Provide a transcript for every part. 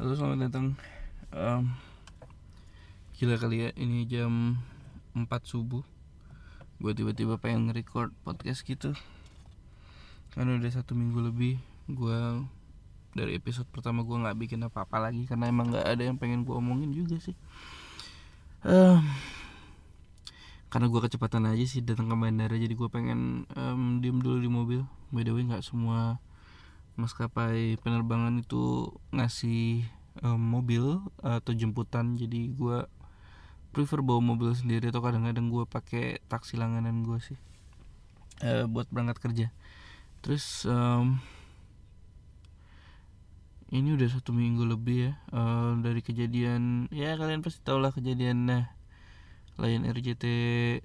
Halo selamat datang. Um, Gila kali ya ini jam 4 subuh. Gue tiba-tiba pengen nge-record podcast gitu. Karena udah satu minggu lebih Gue dari episode pertama gue gak bikin apa-apa lagi Karena emang gak ada yang pengen gue omongin juga sih. Um, Karena gue kecepatan aja sih datang ke bandara Jadi gue pengen um, diem dulu di mobil. By the way gak semua maskapai penerbangan itu ngasih um, mobil atau jemputan. Jadi gue prefer bawa mobil sendiri atau kadang-kadang gue pakai taksi langganan gue sih uh, buat berangkat kerja. Terus um, ini udah satu minggu lebih ya uh, dari kejadian ya kalian pasti tau lah kejadian nah Lion Air JT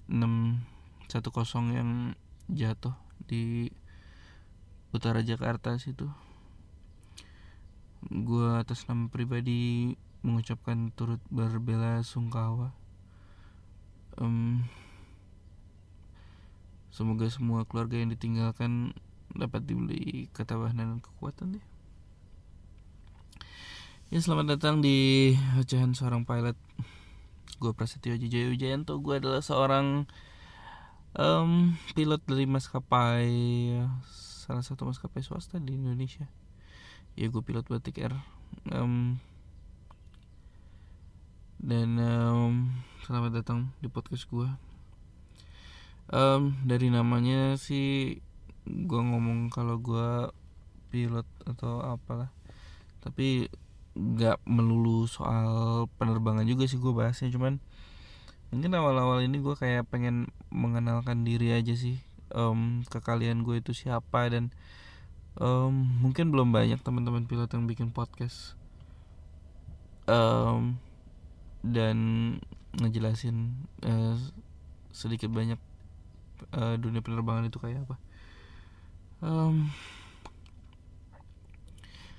610 yang jatuh di utara Jakarta situ. Gue atas nama pribadi mengucapkan turut berbela sungkawa. Um, semoga semua keluarga yang ditinggalkan dapat dibeli ketabahan dan kekuatan deh ya selamat datang di ocehan seorang pilot. Gue Prasetyo Jaya Wijayanto. Gue adalah seorang um, pilot dari maskapai salah satu maskapai swasta di Indonesia. Ya gue pilot batik air. Um, dan um, selamat datang di podcast gue um, dari namanya sih gue ngomong kalau gue pilot atau apalah. Tapi nggak melulu soal penerbangan juga sih gue bahasnya. Cuman mungkin awal-awal ini gue kayak pengen mengenalkan diri aja sih um, ke kalian gue itu siapa dan um, mungkin belum banyak teman-teman pilot yang bikin podcast. Um, dan ngejelasin uh, sedikit banyak uh, dunia penerbangan itu kayak apa. Um,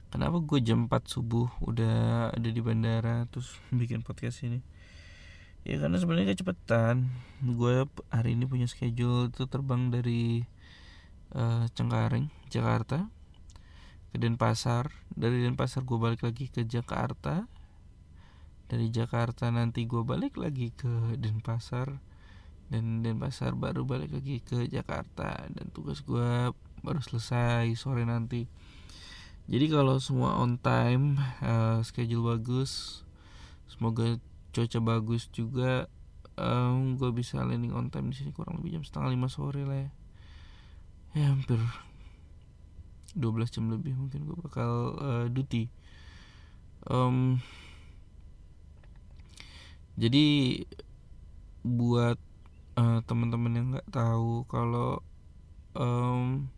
kenapa gue jam 4 subuh udah ada di bandara terus bikin podcast ini ya karena sebenarnya kecepatan. Gue hari ini punya schedule itu terbang dari uh, Cengkareng Jakarta ke Denpasar. Dari Denpasar gue balik lagi ke Jakarta. Dari Jakarta nanti gue balik lagi ke Denpasar. Dan Denpasar baru balik lagi ke Jakarta. Dan tugas gue baru selesai sore nanti. Jadi kalau semua on time uh, schedule bagus semoga cuaca bagus juga um, gue bisa landing on time di sini kurang lebih jam setengah lima sore lah ya. Ya hampir 12 jam lebih mungkin gue bakal uh, duty. Um, jadi buat uh, teman-teman yang nggak tahu kalau um,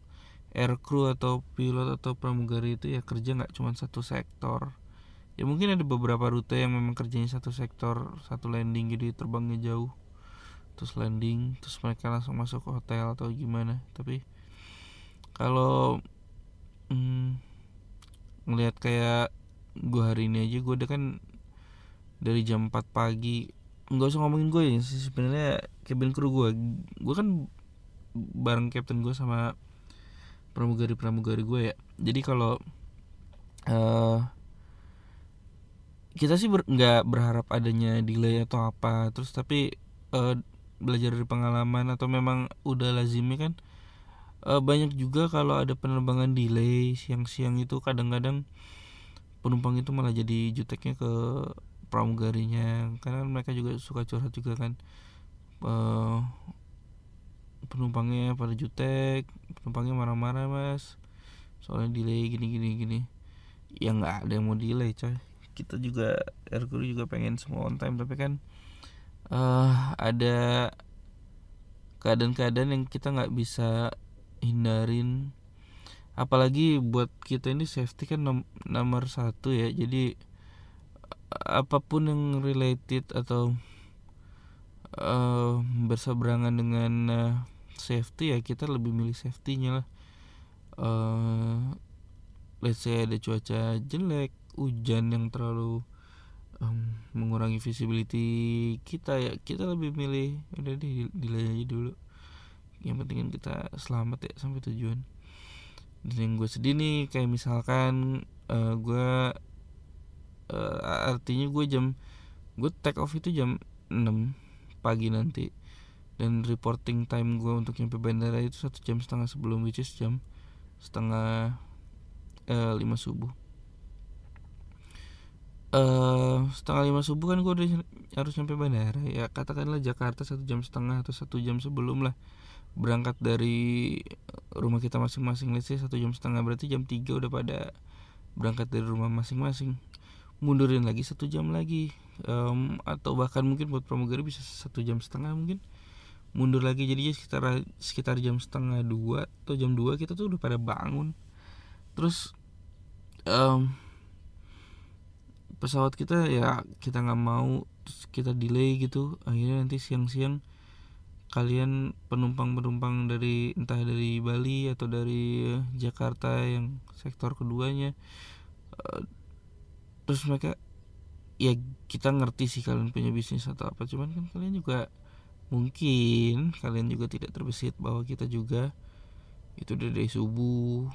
air crew atau pilot atau pramugari itu ya kerja nggak cuma satu sektor ya mungkin ada beberapa rute yang memang kerjanya satu sektor satu landing jadi terbangnya jauh. Terus landing terus mereka langsung masuk ke hotel atau gimana. Tapi kalau hmm, ngelihat kayak gue hari ini aja gue udah kan dari jam 4 pagi nggak usah ngomongin gue ya sebenarnya cabin crew gue gue kan bareng captain gue sama pramugari pramugari gue ya. Jadi kalau uh, kita sih ber, nggak berharap adanya delay atau apa. Terus tapi uh, belajar dari pengalaman atau memang udah lazimnya kan uh, banyak juga kalau ada penerbangan delay siang-siang itu kadang-kadang penumpang itu malah jadi juteknya ke pramugarinya. Karena mereka juga suka curhat juga kan uh, penumpangnya pada jutek penumpangnya marah-marah mas soalnya delay gini gini gini. Ya nggak ada yang mau delay coy kita juga Erguru juga pengen semua on time tapi kan uh, ada keadaan-keadaan yang kita nggak bisa hindarin. Apalagi buat kita ini safety kan nom nomor satu ya jadi apa pun yang related atau uh, berseberangan dengan uh, safety ya kita lebih milih safety-nya lah. Uh, let's say ada cuaca jelek hujan yang terlalu um, mengurangi visibility kita ya kita lebih milih udah delay aja dulu. Yang penting kan kita selamat ya sampai tujuan. Dan yang gue sedih nih kayak misalkan uh, gue uh, artinya gue jam gue take off itu jam 6 pagi nanti. Dan reporting time gue untuk nyampe bandara itu satu jam setengah sebelum which is jam setengah uh, subuh uh, setengah lima subuh kan gue udah harus nyampe bandara. Ya katakanlah Jakarta satu jam setengah atau satu jam sebelum lah. Berangkat dari rumah kita masing-masing let's say satu jam setengah berarti jam 3 udah pada berangkat dari rumah masing-masing. Mundurin lagi satu jam lagi um, atau bahkan mungkin buat pramugari bisa satu jam setengah mungkin. Mundur lagi jadi sekitar sekitar jam setengah dua atau jam dua kita tuh udah pada bangun. Terus um, pesawat kita ya kita nggak mau terus kita delay gitu. Akhirnya nanti siang-siang kalian penumpang-penumpang dari entah dari Bali atau dari Jakarta yang sektor keduanya uh, terus mereka ya kita ngerti sih kalian punya bisnis atau apa. Cuman kan kalian juga mungkin kalian juga tidak terbesit bahwa kita juga itu dari subuh.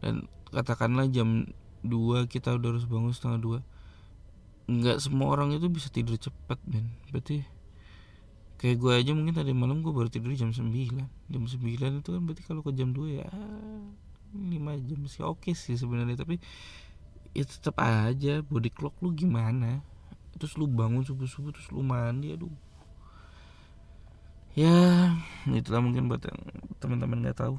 Dan katakanlah jam 2 kita udah harus bangun setengah dua. Nggak semua orang itu bisa tidur cepat men berarti kayak gue aja mungkin tadi malam gue baru tidur jam 9 jam 9 itu kan berarti kalau ke jam 2 ya 5 jam sih. Oke okay sih sebenarnya tapi ya tetap aja body clock lu gimana? Terus lu bangun subuh subuh terus lu mandi aduh. Ya itulah mungkin buat yang teman-teman nggak tahu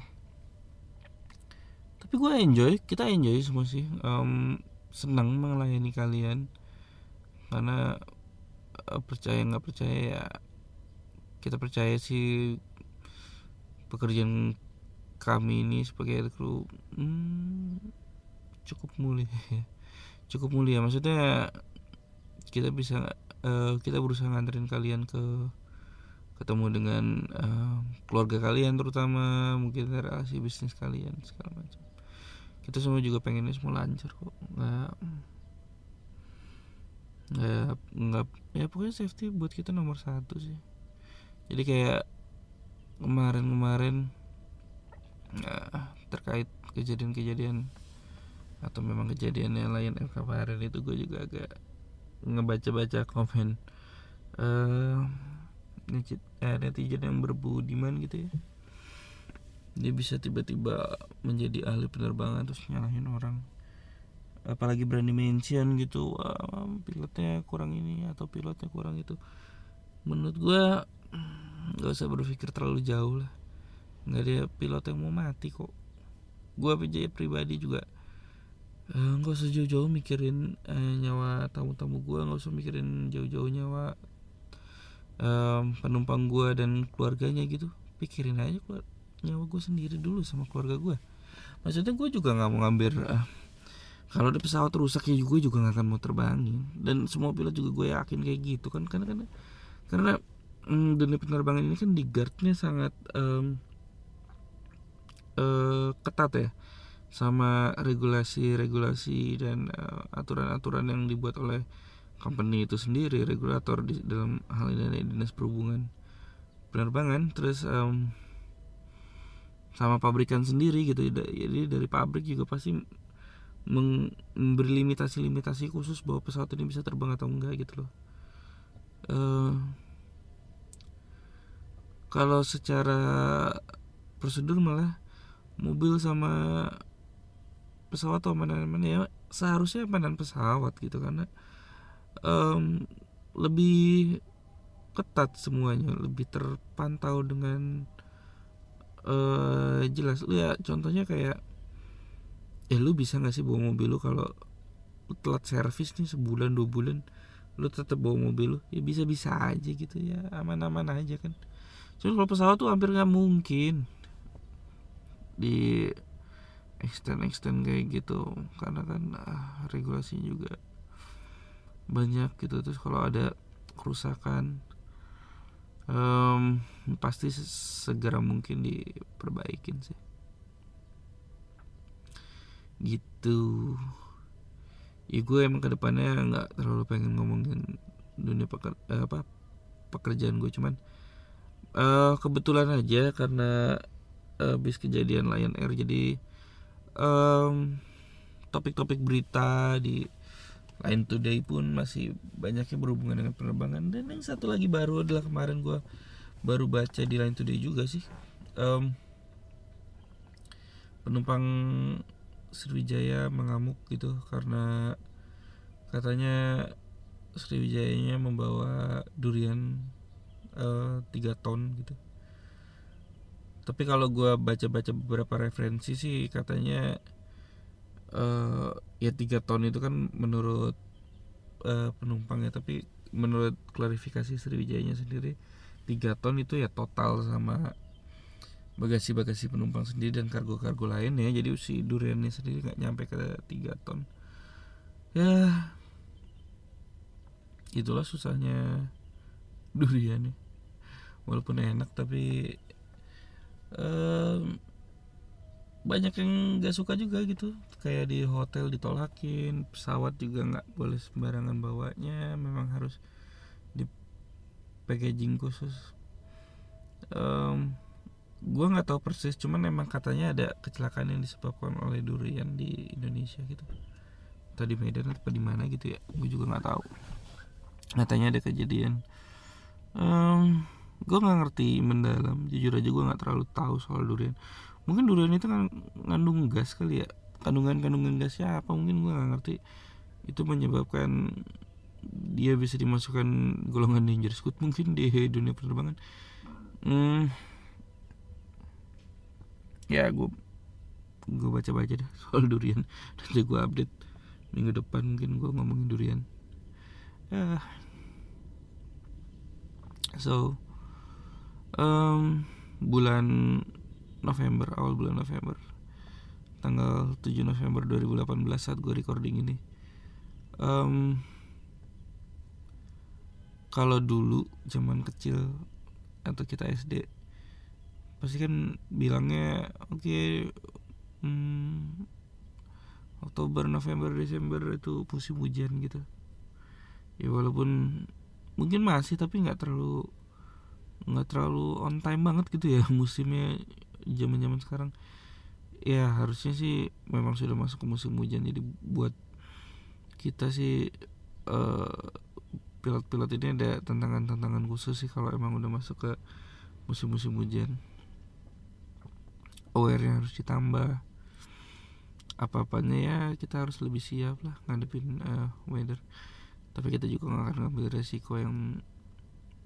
tapi gue enjoy kita enjoy semua sih. Um, senang melayani kalian. Karena uh, percaya nggak percaya ya kita percaya sih pekerjaan kami ini sebagai kru hmm, cukup mulia. Cukup mulia. Maksudnya kita bisa uh, kita berusaha nganterin kalian ke ketemu dengan uh, keluarga kalian terutama mungkin relasi bisnis kalian segala macam kita semua juga pengennya semua lancar kok. Nggak nggak nggak ya pokoknya safety buat kita nomor satu sih. Jadi kayak kemarin-kemarin ya, terkait kejadian-kejadian atau memang kejadian yang lain yang kemarin itu gue juga agak ngebaca-baca komen uh, netizen yang berbudiman gitu ya dia bisa tiba-tiba menjadi ahli penerbangan terus nyalahin orang. Apalagi berani mention gitu Wah, pilotnya kurang ini atau pilotnya kurang itu. Menurut gue nggak usah berpikir terlalu jauh lah. Nggak ada pilot yang mau mati kok. Gue PJ pribadi juga eh, nggak usah jauh-jauh mikirin uh, nyawa tamu-tamu gue nggak usah mikirin jauh-jauh nyawa um, penumpang gue dan keluarganya gitu pikirin aja keluar, nyawa gue sendiri dulu sama keluarga gue maksudnya gue juga nggak mau ngambil uh, kalau ada pesawat rusak ya gue juga nggak akan mau terbangin. Dan semua pilot juga gue yakin kayak gitu kan karena karena karena mm, dunia penerbangan ini kan di guardnya sangat um, uh, ketat ya. Sama regulasi-regulasi dan aturan-aturan uh, yang dibuat oleh company itu sendiri regulator di dalam hal ini dinas perhubungan penerbangan. Terus um, sama pabrikan sendiri gitu. Jadi dari pabrik juga pasti memberi limitasi-limitasi khusus bahwa pesawat ini bisa terbang atau enggak gitu loh. Uh, kalau secara prosedur malah mobil sama pesawat atau mana-mana ya seharusnya amanan pesawat gitu karena um, lebih ketat semuanya lebih terpantau dengan uh, jelas. Lu ya contohnya kayak eh lu bisa nggak sih bawa mobil lu kalau telat servis nih sebulan dua bulan lu tetap bawa mobil lu? Ya bisa bisa aja gitu ya aman-aman aja kan. Cuma kalau pesawat tuh hampir nggak mungkin di extend extend kayak gitu karena kan ah, regulasinya juga banyak gitu. Terus kalau ada kerusakan um, pasti segera mungkin diperbaikin sih. Gitu. Ya gue emang ke depannya nggak terlalu pengen ngomongin dunia peker, eh, apa pekerjaan gue cuman uh, kebetulan aja karena uh, bis kejadian Lion Air jadi topik topik-topik berita di Line Today pun masih banyaknya berhubungan dengan penerbangan. Dan yang satu lagi baru adalah kemarin gue baru baca di Line Today juga sih. Um, penumpang Sriwijaya mengamuk gitu karena katanya Sriwijayanya membawa durian uh, 3 ton gitu. Tapi kalau gue baca-baca beberapa referensi sih katanya uh, ya tiga ton itu kan menurut uh, penumpangnya tapi menurut klarifikasi Sriwijayanya sendiri tiga ton itu ya total sama bagasi-bagasi penumpang sendiri dan kargo-kargo lain ya. Jadi si duriannya sendiri nggak nyampe ke tiga ton. Ya itulah susahnya durian ya. Walaupun enak tapi um, banyak yang nggak suka juga gitu. Kayak di hotel ditolakin pesawat juga nggak boleh sembarangan bawanya memang harus di packaging khusus. Um, gue nggak tahu persis cuman emang katanya ada kecelakaan yang disebabkan oleh durian di Indonesia gitu. Atau di Medan atau di mana gitu ya gue juga nggak tahu. Katanya ada kejadian. Um, gue nggak ngerti mendalam. Jujur aja gue nggak terlalu tahu soal durian mungkin durian itu kan ngandung gas kali ya. Kandungan kandungan gasnya apa mungkin gue nggak ngerti. Itu menyebabkan dia bisa dimasukkan golongan dangerous good mungkin di dunia penerbangan. Hmm, ya gue gue baca baca deh soal durian. Nanti gue update minggu depan mungkin gue ngomongin durian. Ya so um, bulan November awal bulan November. Tanggal 7 November 2018 saat gue recording ini. Um, kalau dulu zaman kecil atau kita SD pasti kan bilangnya oke okay, hmm, Oktober November Desember itu musim hujan gitu. Ya walaupun mungkin masih tapi nggak terlalu nggak terlalu on time banget gitu ya musimnya zaman zaman sekarang ya harusnya sih memang sudah masuk ke musim hujan. Jadi buat kita sih uh, pilot-pilot ini ada tantangan-tantangan khusus sih kalau emang udah masuk ke musim-musim hujan. Aware harus ditambah apa-apanya ya kita harus lebih siap lah ngadepin uh, weather. Tapi kita juga gak akan ngambil resiko yang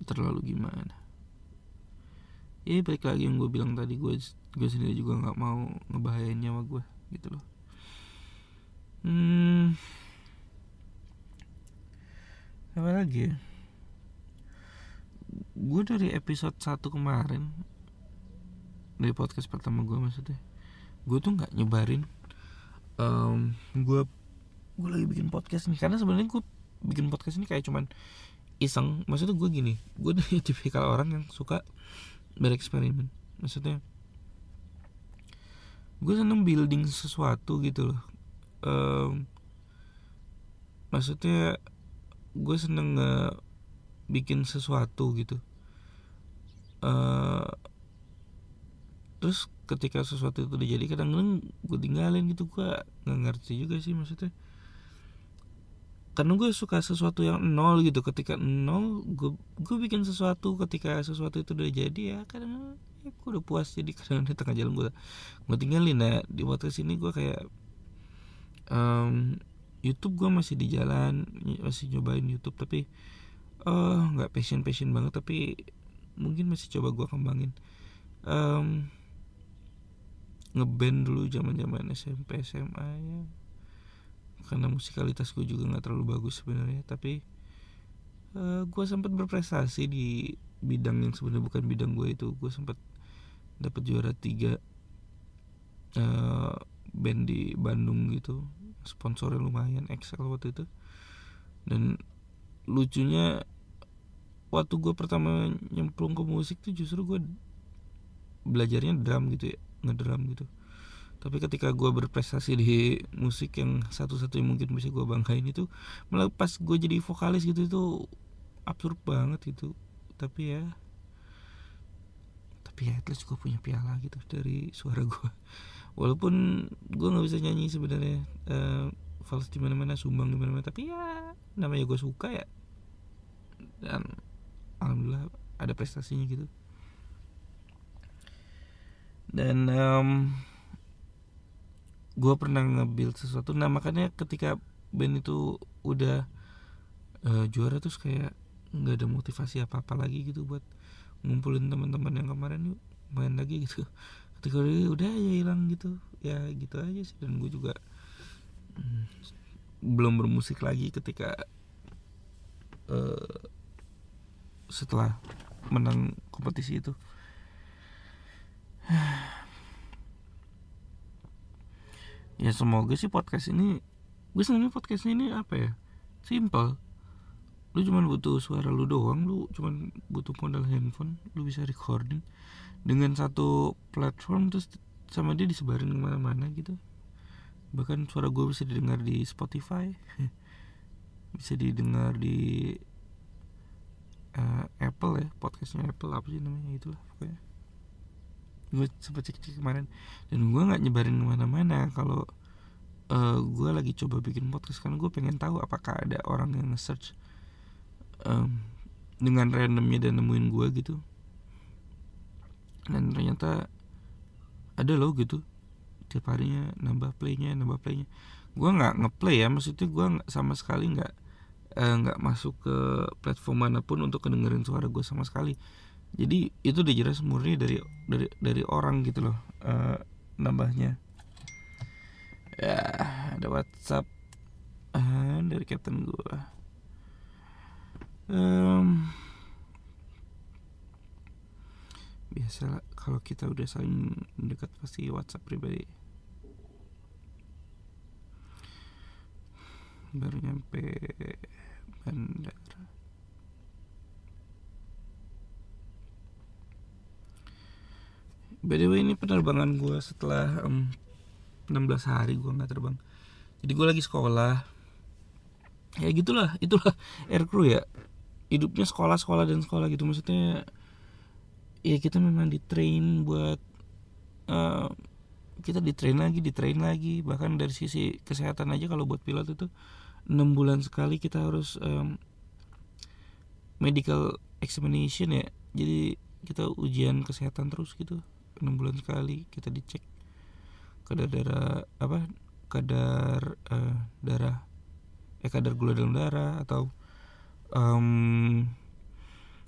terlalu gimana ya baik lagi yang gue bilang tadi gue gue sendiri juga nggak mau ngebahayain nyawa gue gitu loh. Hmm. Apa lagi ya? Gue dari episode 1 kemarin dari podcast pertama gue maksudnya gue tuh nggak nyebarin um, gue gue lagi bikin podcast nih. Karena sebenarnya gue bikin podcast ini kayak cuman iseng. Maksudnya gue gini gue dari tipikal orang yang suka bereksperimen maksudnya gue seneng building sesuatu gitu loh. Um, maksudnya gue seneng nge bikin sesuatu gitu. Uh, terus ketika sesuatu itu udah jadi kadang-kadang gue tinggalin gitu. Gue nggak ngerti juga sih maksudnya karena gue suka sesuatu yang nol gitu. Ketika nol gue gue bikin sesuatu. Ketika sesuatu itu udah jadi ya kadang ya gue udah puas jadi. Kadang di tengah jalan gue gue tinggalin. Nah di podcast ini gue kayak um, YouTube gue masih di jalan masih nyobain YouTube. Tapi uh, nggak passion passion banget. Tapi mungkin masih coba gue kembangin. Um, ngeband dulu zaman zaman SMP SMA ya karena musikalitas gue juga nggak terlalu bagus sebenarnya. Tapi uh, gue sempat berprestasi di bidang yang sebenarnya bukan bidang gue itu. Gue sempat dapat juara tiga uh, band di Bandung gitu. Sponsornya lumayan Excel waktu itu. Dan lucunya waktu gue pertama nyemplung ke musik tuh justru gue belajarnya drum gitu ya ngedrum gitu tapi ketika gue berprestasi di musik yang satu-satunya mungkin bisa gue banggain itu malah pas gue jadi vokalis gitu itu absurd banget gitu tapi ya tapi ya at least gue punya piala gitu dari suara gue walaupun gue nggak bisa nyanyi sebenarnya uh, fals di mana mana sumbang di mana mana tapi ya namanya gue suka ya. Dan alhamdulillah ada prestasinya gitu. Dan um, gue pernah nge-build sesuatu. Nah makanya ketika band itu udah uh, juara terus kayak nggak ada motivasi apa apa lagi gitu buat ngumpulin teman-teman yang kemarin yuk main lagi gitu. Ketika udah udah ya hilang gitu. Ya gitu aja sih. Dan gue juga hmm, belum bermusik lagi ketika uh, setelah menang kompetisi itu ya semoga sih podcast ini gue senangnya podcast ini apa ya? Simple. Lu cuma butuh suara lu doang lu cuma butuh modal handphone lu bisa recording dengan satu platform terus sama dia disebarin ke mana-mana gitu. Bahkan suara gue bisa didengar di Spotify bisa didengar di uh, Apple ya podcastnya Apple apa sih namanya itulah pokoknya gue sempat cek cek kemarin. Dan gue nggak nyebarin ke mana-mana. Kalau uh, gue lagi coba bikin podcast karena gue pengen tahu apakah ada orang yang nge-search um, dengan randomnya dan nemuin gue gitu. Dan ternyata ada loh gitu. Tiap harinya nambah playnya nambah playnya. Gue nggak ngeplay ya maksudnya gue sama sekali nggak eh, nggak uh, masuk ke platform mana pun untuk kedengerin suara gue sama sekali jadi itu udah jelas murni dari dari dari orang gitu loh uh, nambahnya. Ya ada WhatsApp. Uh, dari captain gue um, biasa kalau kita udah saling mendekat pasti WhatsApp pribadi. Baru nyampe bandara By the way ini penerbangan gue setelah um, 16 hari gue nggak terbang. Jadi gue lagi sekolah. Ya gitulah itulah aircrew ya. Hidupnya sekolah-sekolah dan sekolah gitu. Maksudnya Ya kita memang di train buat uh, Kita di train lagi, di train lagi. Bahkan dari sisi kesehatan aja kalau buat pilot itu 6 bulan sekali kita harus um, Medical examination ya. Jadi kita ujian kesehatan terus gitu enam bulan sekali kita dicek kadar darah apa kadar uh, darah eh kadar gula dalam darah atau um,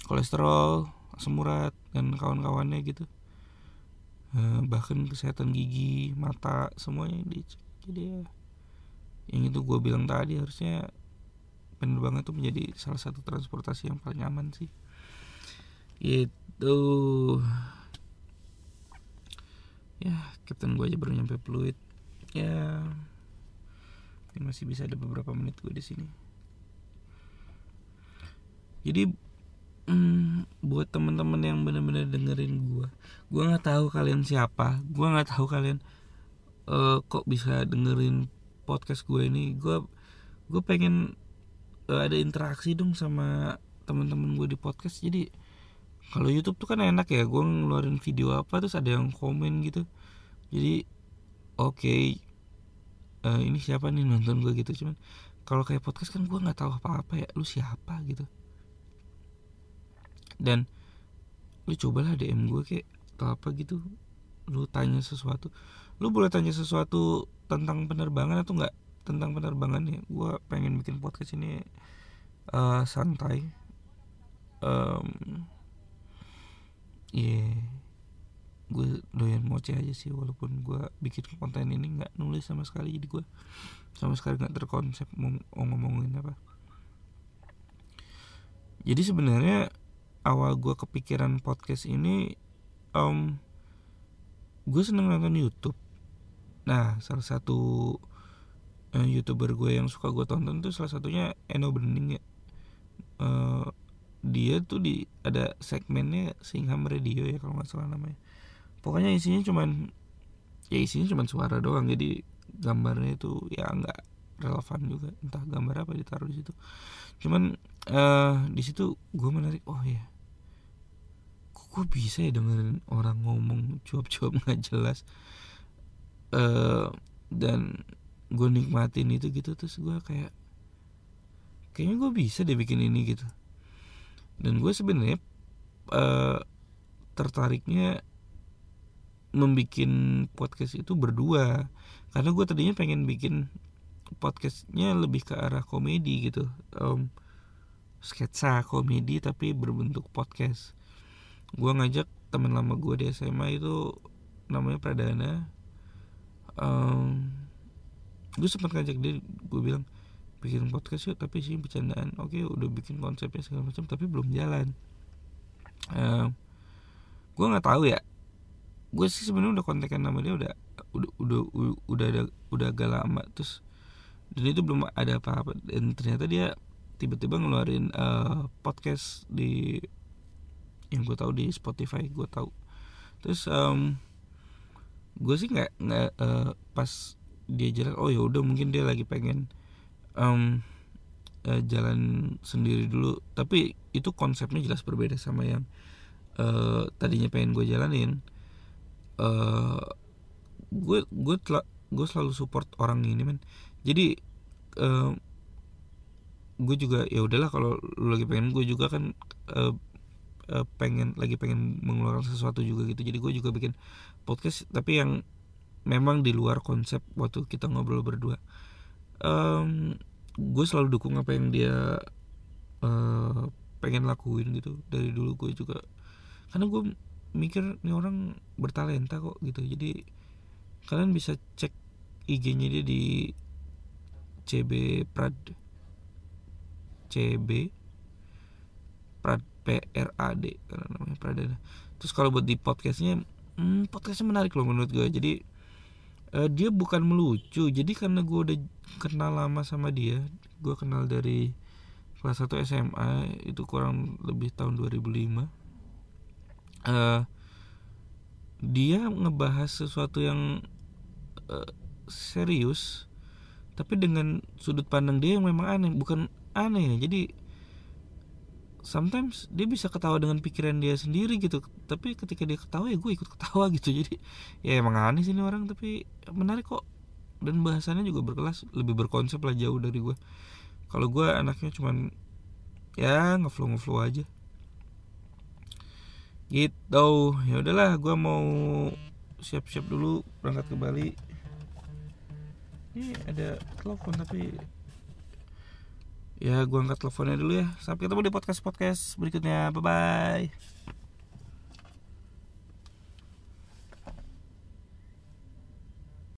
kolesterol asam urat dan kawan-kawannya gitu. Uh, bahkan kesehatan gigi mata semuanya dicek. Jadi ya yang itu gue bilang tadi harusnya penerbangan itu menjadi salah satu transportasi yang paling aman sih. Itu ya Captain gue aja baru nyampe Pluit. Ya ini masih bisa ada beberapa menit gue di sini. Jadi hmm, buat teman-teman yang benar-benar dengerin gue gue nggak tahu kalian siapa gue nggak tahu kalian uh, kok bisa dengerin podcast gue ini. Gue gue pengen uh, ada interaksi dong sama teman-teman gue di podcast. Jadi kalau YouTube tuh kan enak ya gue ngeluarin video apa terus ada yang komen gitu. Jadi oke okay, uh, eh, ini siapa nih nonton gue gitu cuman kalau kayak podcast kan gue nggak tahu apa-apa ya lu siapa gitu. Dan lu cobalah DM gue kayak atau apa gitu lu tanya sesuatu. Lu boleh tanya sesuatu tentang penerbangan atau enggak tentang penerbangan ya gue pengen bikin podcast ini uh, santai. Um, yeah gue doyan moce aja sih walaupun gue bikin konten ini nggak nulis sama sekali jadi gue sama sekali nggak terkonsep mau ngomongin apa. Jadi sebenarnya awal gue kepikiran podcast ini um, gue seneng nonton YouTube. Nah salah satu uh, youtuber gue yang suka gue tonton tuh salah satunya Eno Bening ya. Uh, dia tuh di ada segmennya Singham Radio ya kalau nggak salah namanya. Pokoknya isinya cuman ya isinya cuman suara doang jadi gambarnya itu ya nggak relevan juga. Entah gambar apa ditaruh di situ. Cuman uh, di situ gue menarik oh ya kok gue bisa ya dengerin orang ngomong cuap-cuap nggak jelas? Uh, dan gue nikmatin itu gitu terus gue kayak kayaknya gue bisa deh bikin ini gitu dan gue sebenarnya uh, tertariknya membuat podcast itu berdua. Karena gue tadinya pengen bikin podcastnya lebih ke arah komedi gitu. Um, sketsa komedi tapi berbentuk podcast. Gue ngajak teman lama gue di SMA itu namanya Pradana. Um, gue sempat ngajak dia gue bilang bikin podcast yuk tapi sih bercandaan. Oke udah bikin konsepnya segala macam tapi belum jalan. Um, gue nggak tahu ya. Gue sih sebenarnya udah kontekan nama dia udah udah udah udah udah, udah agak lama. Terus dan itu belum ada apa-apa. Dan ternyata dia tiba-tiba ngeluarin uh, podcast di yang gue tahu di Spotify gue tahu. Terus um, gue sih nggak nggak uh, pas dia jalan oh ya udah mungkin dia lagi pengen um, uh, jalan sendiri dulu. Tapi itu konsepnya jelas berbeda sama yang uh, tadinya pengen gue jalanin. Gue gue gue selalu support orang ini men. Jadi uh, gue juga ya udahlah kalau lu lagi pengen gue juga kan uh, uh, pengen lagi pengen mengeluarkan sesuatu juga gitu. Jadi gue juga bikin podcast tapi yang memang di luar konsep waktu kita ngobrol berdua. Um, gue selalu dukung apa yang dia uh, pengen lakuin gitu. Dari dulu gue juga karena gue mikir nih orang bertalenta kok gitu. Jadi kalian bisa cek IG-nya dia di CB Prad CB Prad PRAD karena namanya Pradana terus kalau buat di podcastnya hmm, podcastnya menarik loh menurut gue. Jadi uh, dia bukan melucu. Jadi karena gue udah kenal lama sama dia gue kenal dari kelas 1 SMA itu kurang lebih tahun 2005 uh, dia ngebahas sesuatu yang uh, serius tapi dengan sudut pandang dia yang memang aneh bukan aneh ya. Jadi sometimes dia bisa ketawa dengan pikiran dia sendiri gitu. Tapi ketika dia ketawa ya gue ikut ketawa gitu. Jadi ya emang aneh sih ini orang. Tapi menarik kok. Dan bahasannya juga berkelas. Lebih berkonsep lah jauh dari gue kalau gue anaknya cuman ya ngeflow ngeflow aja. Gitu. Ya udahlah gue mau siap-siap dulu berangkat ke Bali. Ini ada telepon tapi ya gue angkat teleponnya dulu ya. Sampai ketemu di podcast podcast berikutnya. Bye bye